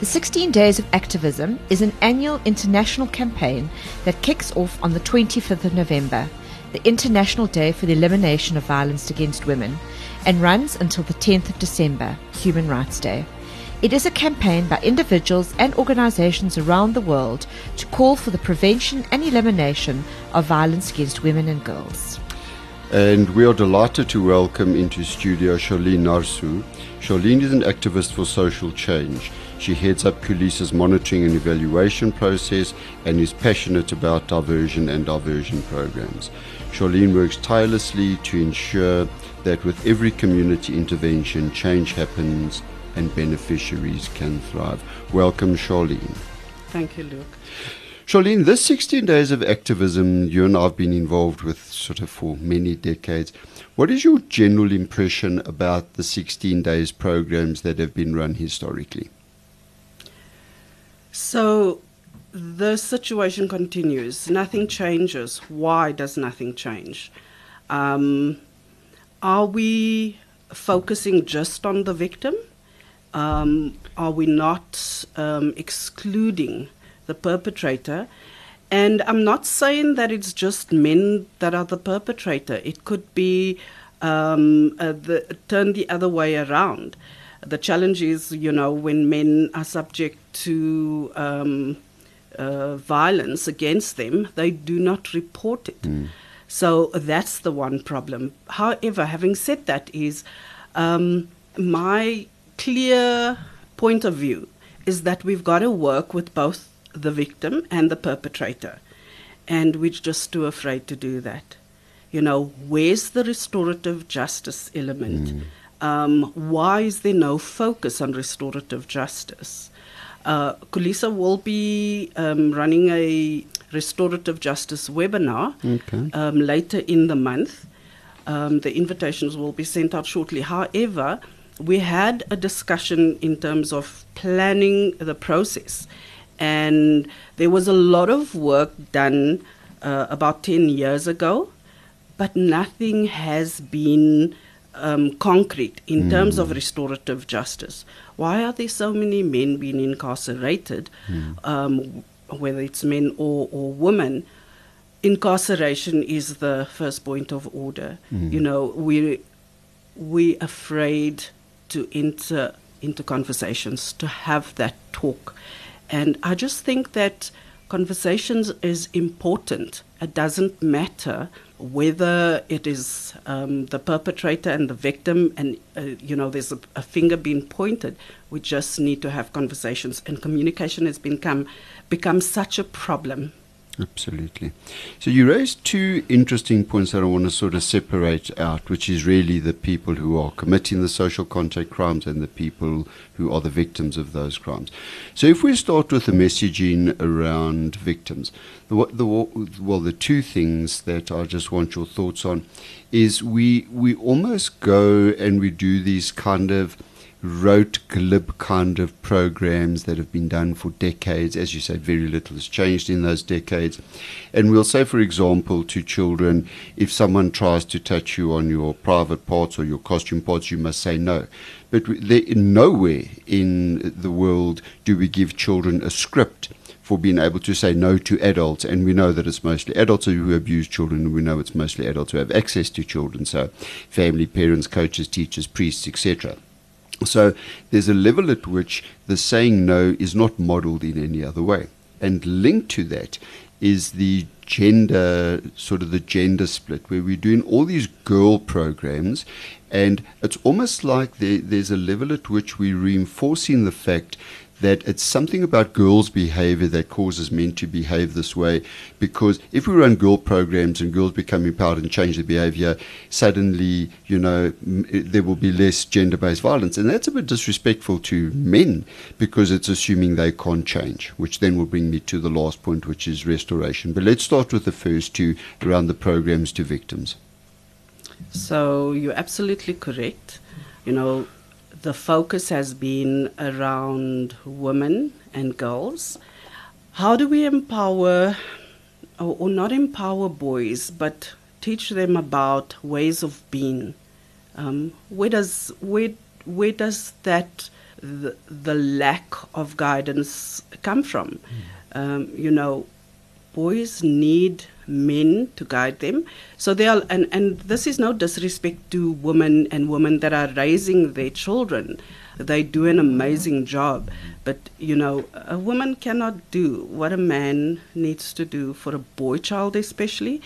The 16 Days of Activism is an annual international campaign that kicks off on the 25th of November, the International Day for the Elimination of Violence Against Women, and runs until the 10th of December, Human Rights Day. It is a campaign by individuals and organizations around the world to call for the prevention and elimination of violence against women and girls. And we are delighted to welcome into studio Charlene Narsu. Charlene is an activist for social change. She heads up Khulisa's monitoring and evaluation process and is passionate about diversion and diversion programs. Charlene works tirelessly to ensure that with every community intervention, change happens and beneficiaries can thrive. Welcome, Charlene. Thank you, Luke. Charlene, this 16 days of activism you and I have been involved with sort of for many decades. What is your general impression about the 16 days programs that have been run historically? So the situation continues. Nothing changes. Why does nothing change? Um, are we focusing just on the victim? Um, are we not um, excluding the perpetrator? And I'm not saying that it's just men that are the perpetrator. It could be um, uh, the, turned the other way around. The challenge is, you know, when men are subject to um, uh, violence against them, they do not report it. Mm. So that's the one problem. However, having said that, is um, my clear point of view is that we've got to work with both the victim and the perpetrator, and we're just too afraid to do that. You know, where's the restorative justice element? Mm. Um, why is there no focus on restorative justice? Uh, Khulisa will be um, running a restorative justice webinar okay. um, later in the month. Um, the invitations will be sent out shortly. However, we had a discussion in terms of planning the process, and there was a lot of work done uh, about 10 years ago, but nothing has been um, concrete in mm. terms of restorative justice. Why are there so many men being incarcerated, mm. um, whether it's men or, or women? Incarceration is the first point of order. Mm. You know, we we afraid to enter into conversations, to have that talk, and I just think that conversations is important. It doesn't matter whether it is um, the perpetrator and the victim, and uh, you know, there's a, a, finger being pointed. We just need to have conversations, and communication has become become such a problem Absolutely. So you raised two interesting points that I want to sort of separate out, which is really the people who are committing the social contact crimes and the people who are the victims of those crimes. So if we start with the messaging around victims, the, the well, the two things that I just want your thoughts on is we we almost go and we do these kind of rote glib kind of programs that have been done for decades. As you said, very little has changed in those decades. And we'll say, for example, to children, if someone tries to touch you on your private parts or your costume parts, you must say no. But there, nowhere in the world do we give children a script for being able to say no to adults. And we know that it's mostly adults who abuse children, and we know it's mostly adults who have access to children. So, family, parents, coaches, teachers, priests, etc. So there's a level at which the saying no is not modeled in any other way. And linked to that is the gender, sort of the gender split, where we're doing all these girl programs. And it's almost like there, there's a level at which we're reinforcing the fact that it's something about girls' behavior that causes men to behave this way. Because if we run girl programs and girls become empowered and change their behavior, suddenly, you know, there will be less gender based violence. And that's a bit disrespectful to men because it's assuming they can't change, which then will bring me to the last point, which is restoration. But let's start with the first two around the programs to victims. So you're absolutely correct. You know, the focus has been around women and girls. How do we empower, or, or, not empower boys, but teach them about ways of being? Um, where does where where does that the, the lack of guidance come from. Um, you know, boys need men to guide them. So they are, and, and this is no disrespect to women and women that are raising their children. They do an amazing job. But, you know, a woman cannot do what a man needs to do for a boy child, especially.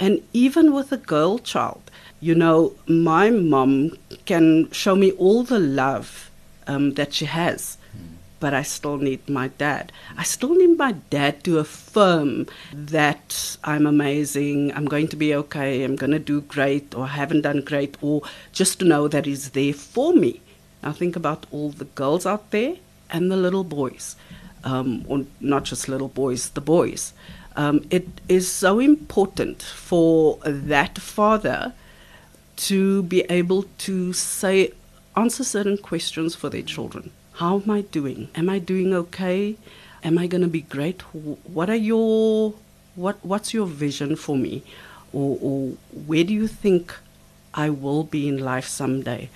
And even with a girl child, you know, my mom can show me all the love um, that she has but I still need my dad. I still need my dad to affirm that I'm amazing, I'm going to be okay, I'm going to do great, or I haven't done great, or just to know that he's there for me. Now think about all the girls out there and the little boys, um, or not just little boys, the boys. Um, it is so important for that father to be able to say, answer certain questions for their children how am I doing? Am I doing okay? Am I going to be great? What are your what what's your vision for me? Or, or where do you think I will be in life someday?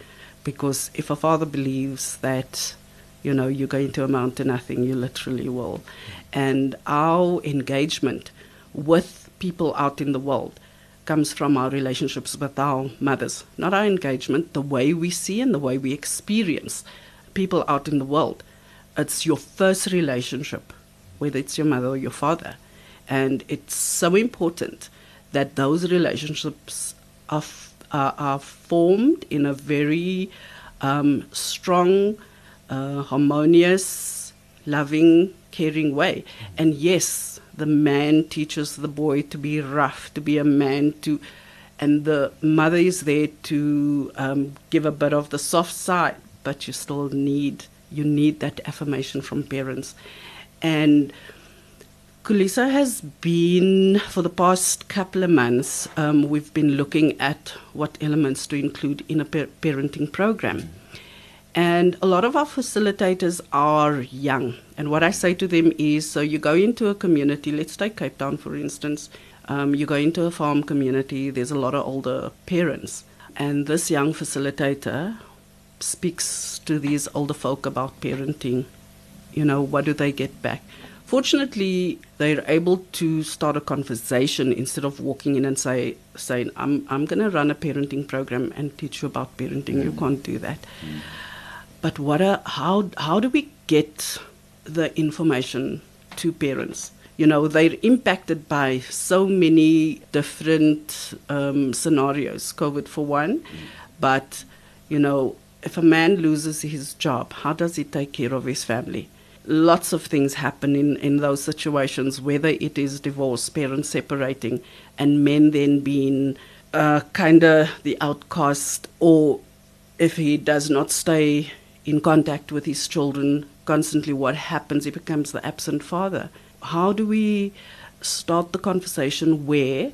Because if a father believes that you know you're going to amount to nothing, you literally will. And our engagement with people out in the world comes from our relationships with our mothers, not our engagement, the way we see and the way we experience people out in the world. It's your first relationship, whether it's your mother or your father. And it's so important that those relationships are, are, are formed in a very um, strong, uh, harmonious, loving, caring way. And yes, the man teaches the boy to be rough, to be a man, to, and the mother is there to um, give a bit of the soft side but you still need you need that affirmation from parents. And Khulisa has been for the past couple of months. Um, we've been looking at what elements to include in a par- parenting program. And a lot of our facilitators are young. And what I say to them is so you go into a community, let's take Cape Town for instance, um, you go into a farm community, there's a lot of older parents. And this young facilitator speaks to these older folk about parenting. You know, what do they get back? Fortunately, they're able to start a conversation instead of walking in and say, saying, I'm, I'm going to run a parenting program and teach you about parenting. Mm. You can't do that. Mm. But what a, how, how do we get the information to parents? You know, they're impacted by so many different um, scenarios, COVID for one, mm. but, you know, if a man loses his job, how does he take care of his family? Lots of things happen in, in those situations, whether it is divorce, parents separating, and men then being uh, kind of the outcast, or if he does not stay in contact with his children constantly, what happens? He becomes the absent father. How do we start the conversation where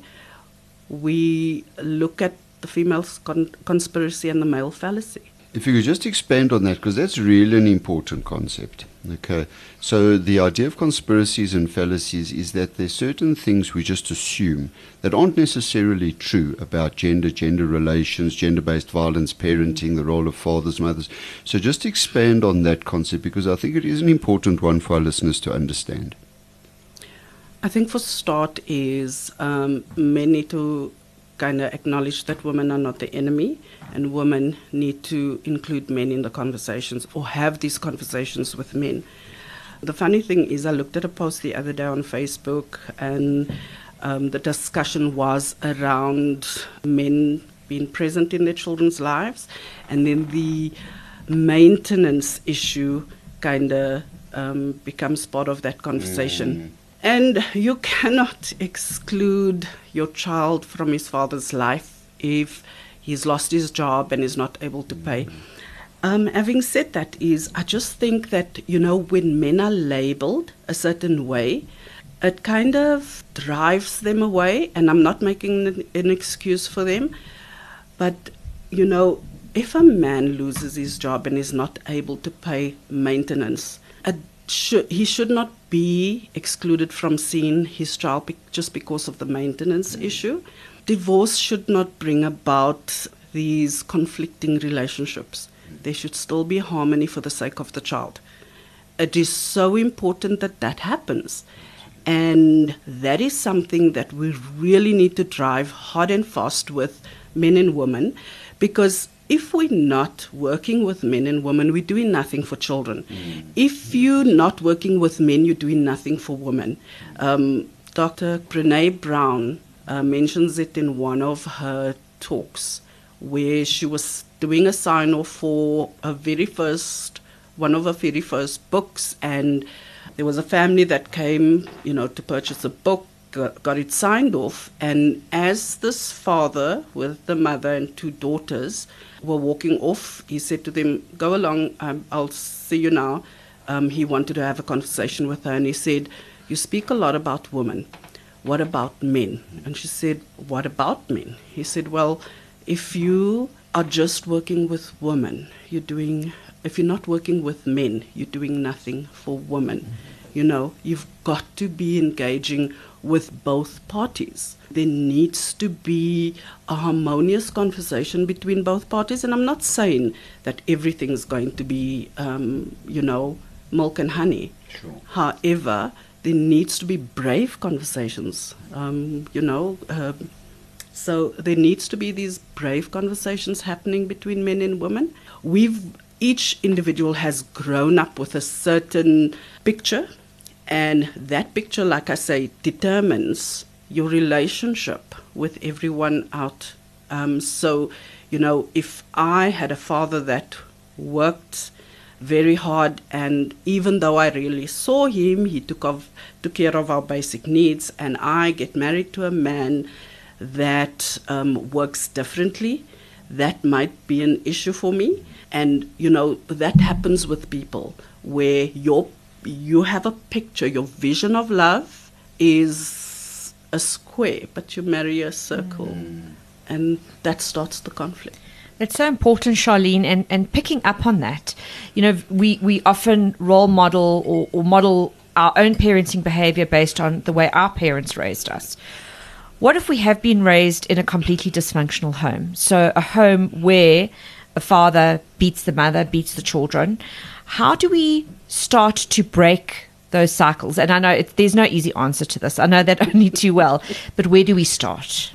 we look at the female con- conspiracy and the male fallacy? If you could just expand on that, because that's really an important concept. Okay, so the idea of conspiracies and fallacies is that there's certain things we just assume that aren't necessarily true about gender, gender relations, gender-based violence, parenting, the role of fathers, mothers. So just expand on that concept because I think it is an important one for our listeners to understand. I think for start is um, need to kind of acknowledge that women are not the enemy and women need to include men in the conversations or have these conversations with men. The funny thing is, I looked at a post the other day on Facebook, and um, the discussion was around men being present in their children's lives, and then the maintenance issue kind of um, becomes part of that conversation. Mm. And you cannot exclude your child from his father's life if he's lost his job and is not able to pay. Um, having said that, is I just think that you know when men are labelled a certain way, it kind of drives them away. And I'm not making an, an excuse for them, but you know if a man loses his job and is not able to pay maintenance, he should not be excluded from seeing his child just because of the maintenance mm. issue. Divorce should not bring about these conflicting relationships. There should still be harmony for the sake of the child. It is so important that that happens. And that is something that we really need to drive hard and fast with men and women because if we're not working with men and women, we're doing nothing for children. Mm. If you're not working with men, you're doing nothing for women. Um, Dr. Brene Brown uh, mentions it in one of her talks where she was doing a sign off for a very first, one of her very first books, and there was a family that came, you know, to purchase a book, got it signed off, and as this father with the mother and two daughters were walking off, he said to them, "Go along, um, I'll see you now." Um, he wanted to have a conversation with her, and he said, "You speak a lot about women. What about men?" And she said, "What about men?" He said, "Well, if you are just working with women, you're doing if you're not working with men, you're doing nothing for women. You know, you've got to be engaging with both parties. There needs to be a harmonious conversation between both parties. And I'm not saying that everything's going to be, um, you know, milk and honey. Sure. However, there needs to be brave conversations, um, you know. Uh, so there needs to be these brave conversations happening between men and women. We've each individual has grown up with a certain picture, and that picture, like I say, determines your relationship with everyone out. Um, so, you know, if I had a father that worked very hard, and even though I really saw him, he took of took care of our basic needs, and I get married to a man that um, works differently, that might be an issue for me. And you know that happens with people where your you have a picture, your vision of love is a square, but you marry a circle, mm. and that starts the conflict. It's so important, Charlene, and, and picking up on that. You know, we, we often role model or, or model our own parenting behavior based on the way our parents raised us. What if we have been raised in a completely dysfunctional home? So, a home where a father beats the mother, beats the children. How do we start to break those cycles? And I know it, there's no easy answer to this. I know that only too well. But where do we start?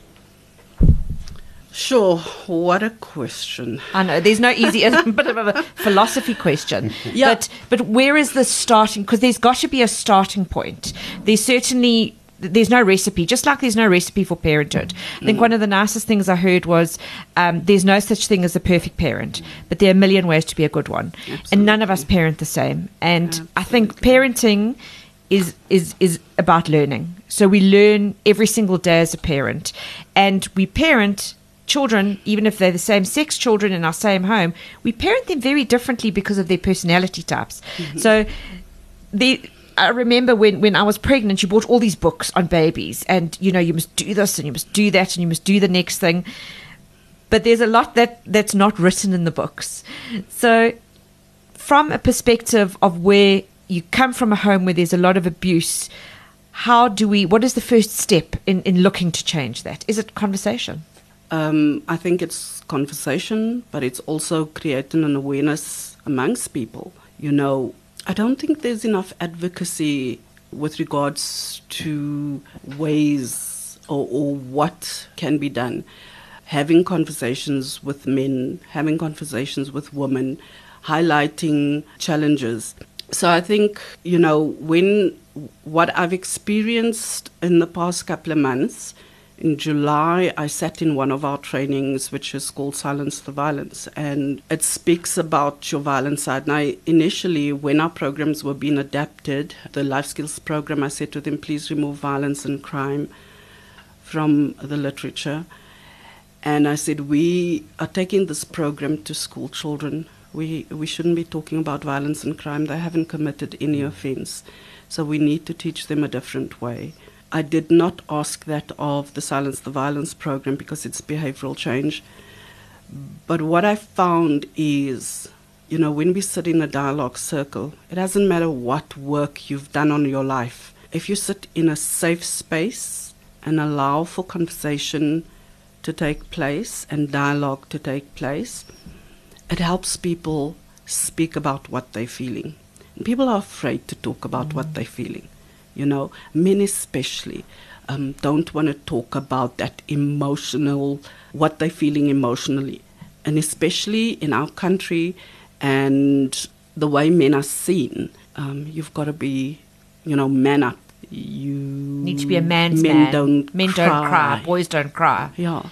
Sure. What a question. I know there's no easy, a bit of a philosophy question. Yeah. But but where is the starting? Because there's got to be a starting point. There's certainly there's no recipe, just like there's no recipe for parenthood. I think mm. one of the nicest things I heard was um, there's no such thing as a perfect parent, but there are a million ways to be a good one. Absolutely. And none of us parent the same. And Absolutely. I think parenting is, is, is about learning. So we learn every single day as a parent. And we parent children, even if they're the same sex children in our same home, we parent them very differently because of their personality types. Mm-hmm. So the I remember when, when I was pregnant, you bought all these books on babies, and you know you must do this and you must do that and you must do the next thing. But there's a lot that that's not written in the books. So, from a perspective of where you come from a home where there's a lot of abuse, how do we? What is the first step in in looking to change that? Is it conversation? Um, I think it's conversation, but it's also creating an awareness amongst people. You know, I don't think there's enough advocacy with regards to ways or, or, what can be done. Having conversations with men, having conversations with women, highlighting challenges. So I think, you know, when what I've experienced in the past couple of months in July, I sat in one of our trainings, which is called Silence the Violence, and it speaks about your violence side. And I initially, when our programs were being adapted, the life skills program, I said to them, please remove violence and crime from the literature. And I said, we are taking this program to school children. We, we shouldn't be talking about violence and crime. They haven't committed any mm. offense. So we need to teach them a different way. I did not ask that of the Silence the Violence program because it's behavioral change. But what I found is, you know, when we sit in a dialogue circle, it doesn't matter what work you've done on your life. If you sit in a safe space and allow for conversation to take place and dialogue to take place, it helps people speak about what they're feeling. People are afraid to talk about what mm. they're feeling. You know, men especially um, don't want to talk about that emotional, what they're feeling emotionally. And especially in our country and the way men are seen, um, you've got to be, you know, man up. You Need to be a man's men man. Don't Men cry. don't cry. Boys don't cry. Yeah.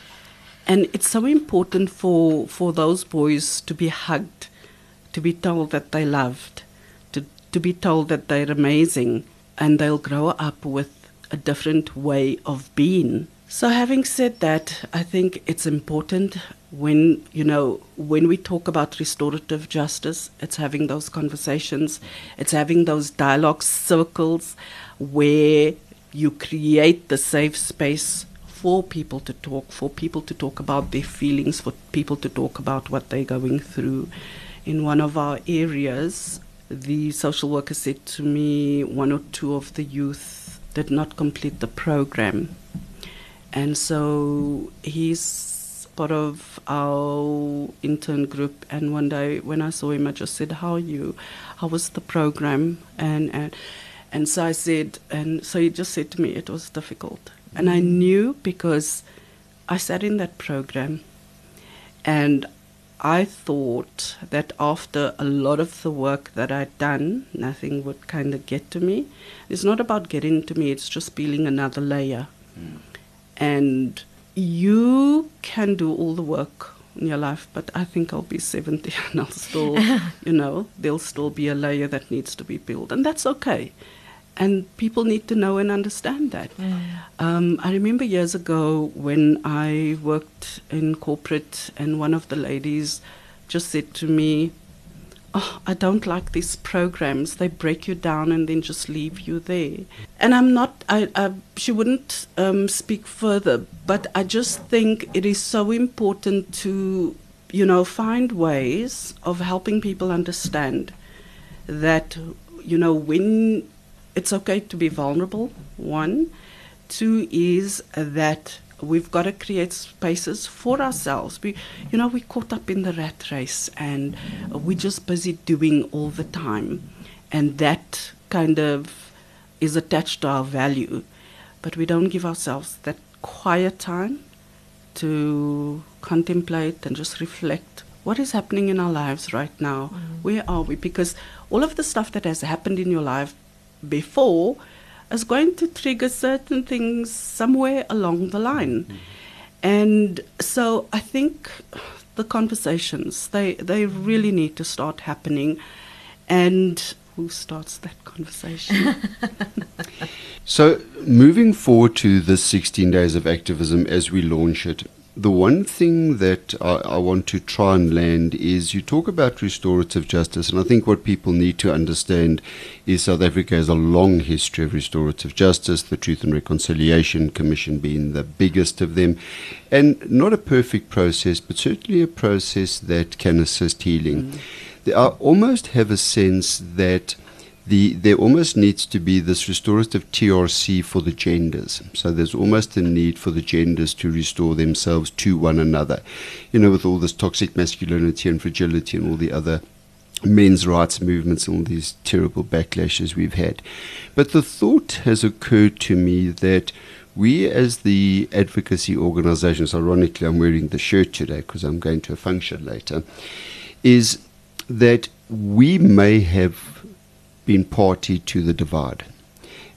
And it's so important for, for those boys to be hugged, to be told that they're loved, to, to be told that they're amazing, and they'll grow up with a different way of being. So, having said that, I think it's important when, you know, when we talk about restorative justice, it's having those conversations, it's having those dialogue circles where you create the safe space for people to talk, for people to talk about their feelings, for people to talk about what they're going through. In one of our areas, the social worker said to me, one or two of the youth did not complete the program. And so he's part of our intern group. And one day when I saw him, I just said, How are you? How was the program? And, and, and so I said, and so he just said to me, It was difficult. And I knew because I sat in that program and I thought that after a lot of the work that I'd done, nothing would kind of get to me. It's not about getting to me, it's just peeling another layer. Hmm. And you can do all the work in your life, but I think I'll be 70 and I'll still, you know, there'll still be a layer that needs to be peeled. And that's okay. And people need to know and understand that. Um, I remember years ago when I worked in corporate, and one of the ladies just said to me, Oh, I don't like these programs. They break you down and then just leave you there. And I'm not, I, I, she wouldn't um, speak further, but I just think it is so important to, you know, find ways of helping people understand that, you know, when it's okay to be vulnerable, one. Two is that we've got to create spaces for ourselves. We, you know, we're caught up in the rat race and we're just busy doing all the time. And that kind of is attached to our value. But we don't give ourselves that quiet time to contemplate and just reflect what is happening in our lives right now. Mm-hmm. Where are we? Because all of the stuff that has happened in your life before is going to trigger certain things somewhere along the line. Mm-hmm. And so I think the conversations they they really need to start happening and who starts that conversation? So, moving forward to the 16 days of activism as we launch it, the one thing that I, I, want to try and land is you talk about restorative justice, and I think what people need to understand is South Africa has a long history of restorative justice, the Truth and Reconciliation Commission being the biggest of them, and not a perfect process, but certainly a process that can assist healing. Mm. I almost have a sense that the, there almost needs to be this restorative TRC for the genders. So there's almost a need for the genders to restore themselves to one another. You know, with all this toxic masculinity and fragility and all the other men's rights movements and all these terrible backlashes we've had. But the thought has occurred to me that we as the advocacy organizations, ironically, I'm wearing the shirt today because I'm going to a function later, is that we may have been party to the divide.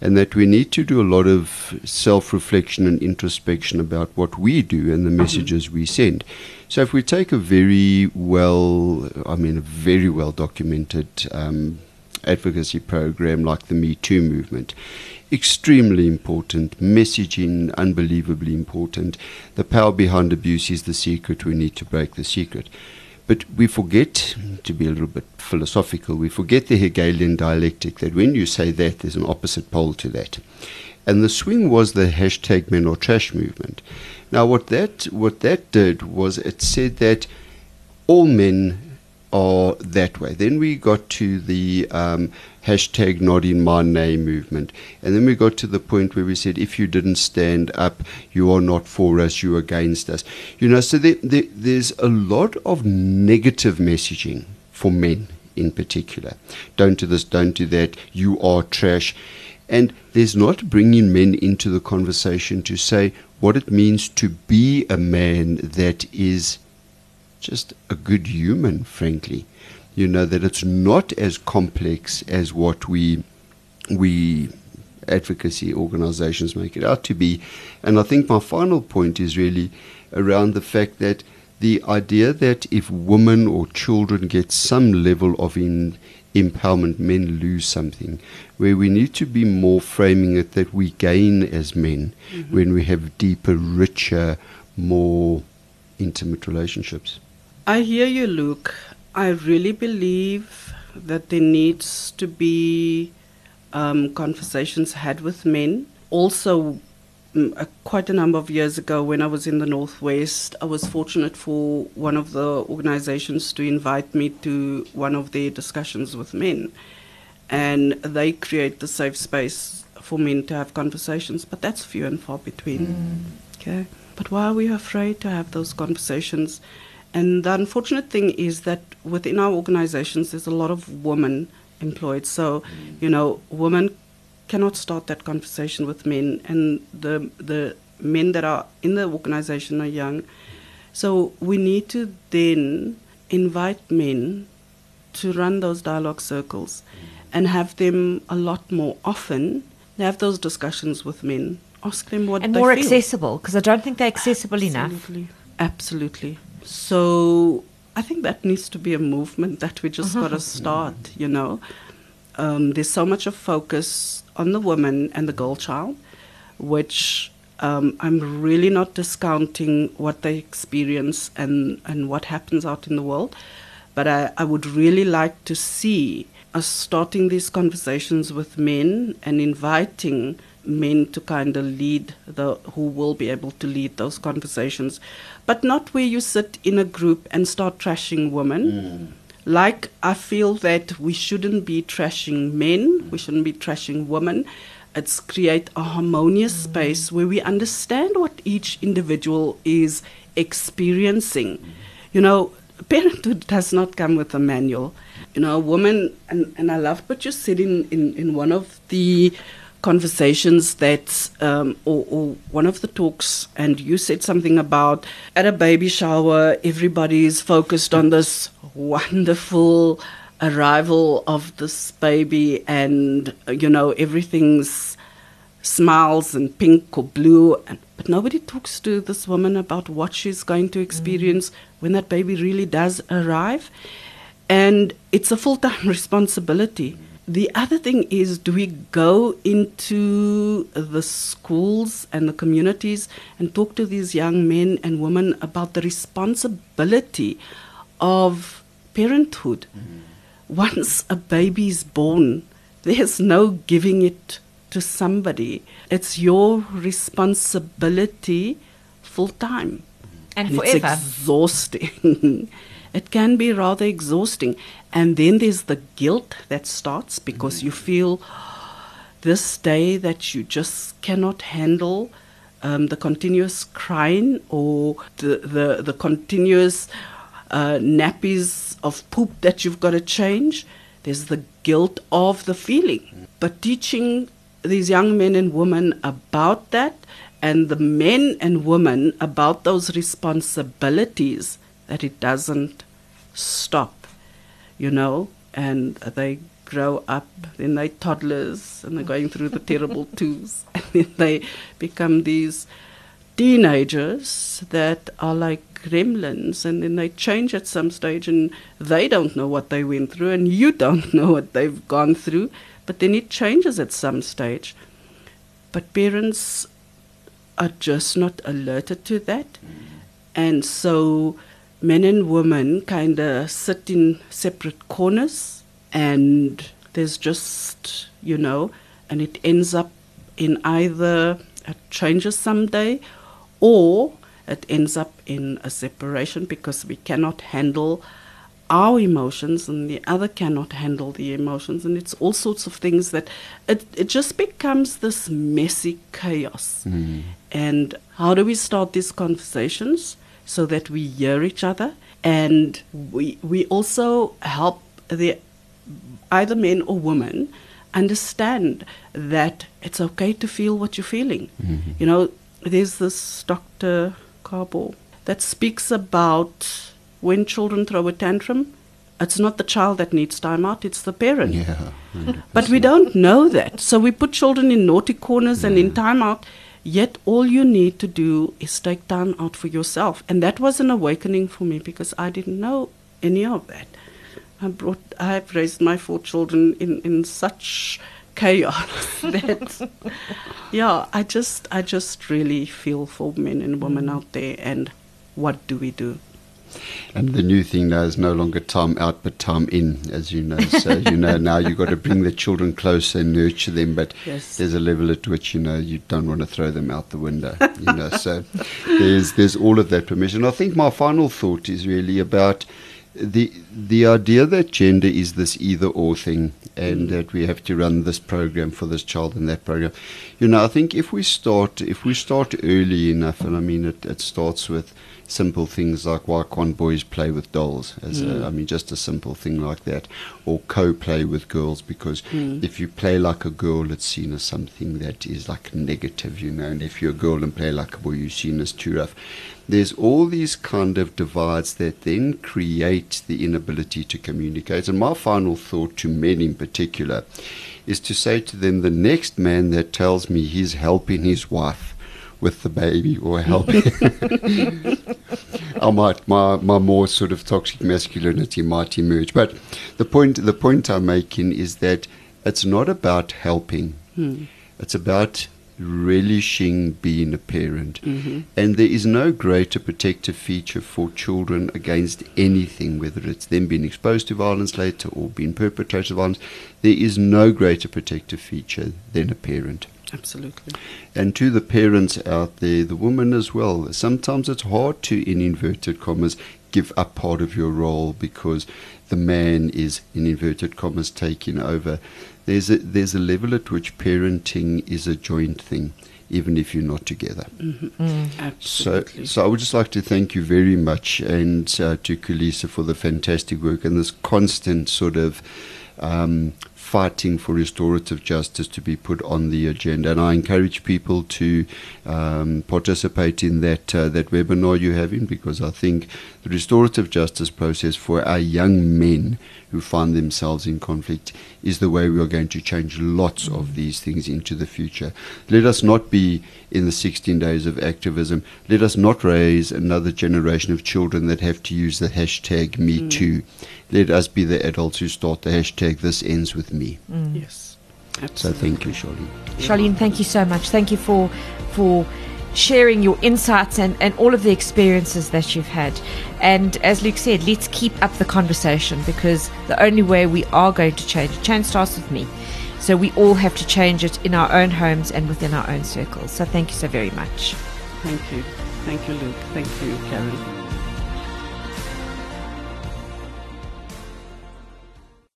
And that we need to do a lot of self reflection and introspection about what we do and the messages mm-hmm. we send. So, if we take a very well, I mean, a very well documented um, advocacy program like the Me Too movement, extremely important, messaging unbelievably important. The power behind abuse is the secret, we need to break the secret. But we forget, to be a little bit philosophical, we forget the Hegelian dialectic that when you say that, there's an opposite pole to that. And the swing was the hashtag men or trash movement. Now, what that, what that did was it said that all men are that way. Then we got to the um, hashtag not in my name movement. And then we got to the point where we said, if you didn't stand up, you are not for us, you are against us. You know, so there, there, there's a lot of negative messaging for men in particular. Don't do this, don't do that, you are trash. And there's not bringing men into the conversation to say what it means to be a man that is just a good human, frankly. You know, that it's not as complex as what we, we advocacy organizations make it out to be. And I think my final point is really around the fact that the idea that if women or children get some level of in, empowerment, men lose something, where we need to be more framing it that we gain as men mm-hmm. when we have deeper, richer, more intimate relationships. I hear you, Luke. I really believe that there needs to be um, conversations had with men. Also, mm, quite a number of years ago, when I was in the Northwest, I was fortunate for one of the organizations to invite me to one of their discussions with men. And they create the safe space for men to have conversations, but that's few and far between. Mm. Okay. But why are we afraid to have those conversations? And the unfortunate thing is that within our organizations, there's a lot of women employed. So, mm. you know, women cannot start that conversation with men, and the the men that are in the organization are young. So we need to then invite men to run those dialogue circles mm. and have them a lot more often. Have those discussions with men. Ask them what and they more feel. accessible because I don't think they're accessible Absolutely. enough. Absolutely. So I think that needs to be a movement that we just got to start, you know. Um, there's so much of focus on the woman and the girl child, which um, I'm really not discounting what they experience and, and what happens out in the world. But I, I would really like to see us starting these conversations with men and inviting men to kind of lead the who will be able to lead those conversations but not where you sit in a group and start trashing women mm. like i feel that we shouldn't be trashing men we shouldn't be trashing women it's create a harmonious mm. space where we understand what each individual is experiencing mm. you know parenthood does not come with a manual you know a woman and, and i loved what you said in, in, in one of the conversations that, um, or, or, one of the talks, and you said something about at a baby shower, everybody's focused on this wonderful arrival of this baby, and you know everything's smiles and pink or blue, and, but nobody talks to this woman about what she's going to experience mm. when that baby really does arrive, and it's a full time responsibility. The other thing is do we go into the schools and the communities and talk to these young men and women about the responsibility of parenthood? Mm-hmm. Once a baby is born, there's no giving it to somebody. It's your responsibility full time. And, and forever. It's exhausting. it can be rather exhausting. And then there's the guilt that starts because mm-hmm. you feel this day that you just cannot handle um, the continuous crying or the, the, the continuous uh, nappies of poop that you've got to change. There's the guilt of the feeling. Mm-hmm. But teaching these young men and women about that and the men and women about those responsibilities that it doesn't stop, you know, and they grow up, then they toddlers and they're going through the terrible twos, and then they become these teenagers that are like gremlins and then they change at some stage and they don't know what they went through and you don't know what they've gone through but then it changes at some stage. But parents are just not alerted to that. Mm-hmm. And so men and women kind of sit in separate corners and there's just, you know, and it ends up in either it changes someday or it ends up in a separation because we cannot handle our emotions and the other cannot handle the emotions. And it's all sorts of things that it, it just becomes this messy chaos. Mm-hmm. And how do we start these conversations so that we hear each other and we we also help the either men or women understand that it's okay to feel what you're feeling mm-hmm. you know there's this dr Carbo that speaks about when children throw a tantrum, it's not the child that needs time out, it's the parent. Yeah. But we don't know that. So we put children in naughty corners and in timeout. Yet all you need to do is take time out for yourself. And that was an awakening for me because I didn't know any of that. I brought I've raised my four children in, in such chaos that yeah, I just I just really feel for men and women mm. out there and what do we do? And the new thing now is no longer time out but time in, as you know. So you know now you've got to bring the children closer and nurture them, but Yes. there's a level at which you know you don't want to throw them out the window. You know, so there's there's all of that permission. I think my final thought is really about the the idea that gender is this either or thing and mm. that we have to run this program for this child and that program you know i think if we start if we start early enough and i mean it, it starts with simple things like why can't boys play with dolls as a, mm. i mean just a simple thing like that. Or co-play with girls because mm. if you play like a girl it's seen as something that is like negative you know and if you're a girl and play like a boy you're seen as too rough. There's all these kind of divides that then create the inability to communicate. And my final thought to men in particular is to say to them the next man that tells me he's helping his wife with the baby or helping I might my, my more sort of toxic masculinity might emerge. But the point the point I'm making is that it's not about helping. Hmm. It's about relishing being a parent. Mm-hmm. And there is no greater protective feature for children against anything, whether it's them being exposed to violence later or being perpetrated violence. There is no greater protective feature than a parent. Absolutely. And to the parents out there, the woman as well, sometimes it's hard to, in inverted commas, give up part of your role because the man is, in inverted commas, taking over. There's a, there's a level at which parenting is a joint thing, even if you're not together. So, Absolutely. so I would just like to thank you very much and uh, to Khulisa for the fantastic work and this constant sort of um, fighting for restorative justice to be put on the agenda. And I encourage people to um, participate in that uh, that webinar you're having because I think the restorative justice process for our young men who find themselves in conflict is the way we are going to change lots of these things into the future. Let us not be in the 16 days of activism. Let us not raise another generation of children that have to use the hashtag Me Too. Let us be the adults who start the hashtag This Ends With Me. Mm. Yes. So thank you, Charlene. Charlene, thank you so much. Thank you for for sharing your insights and, and all of the experiences that you've had. And as Luke said, let's keep up the conversation because the only way we are going to change, change starts with me. So we all have to change it in our own homes and within our own circles. So thank you so very much. Thank you. Thank you, Luke. Thank you, Karen.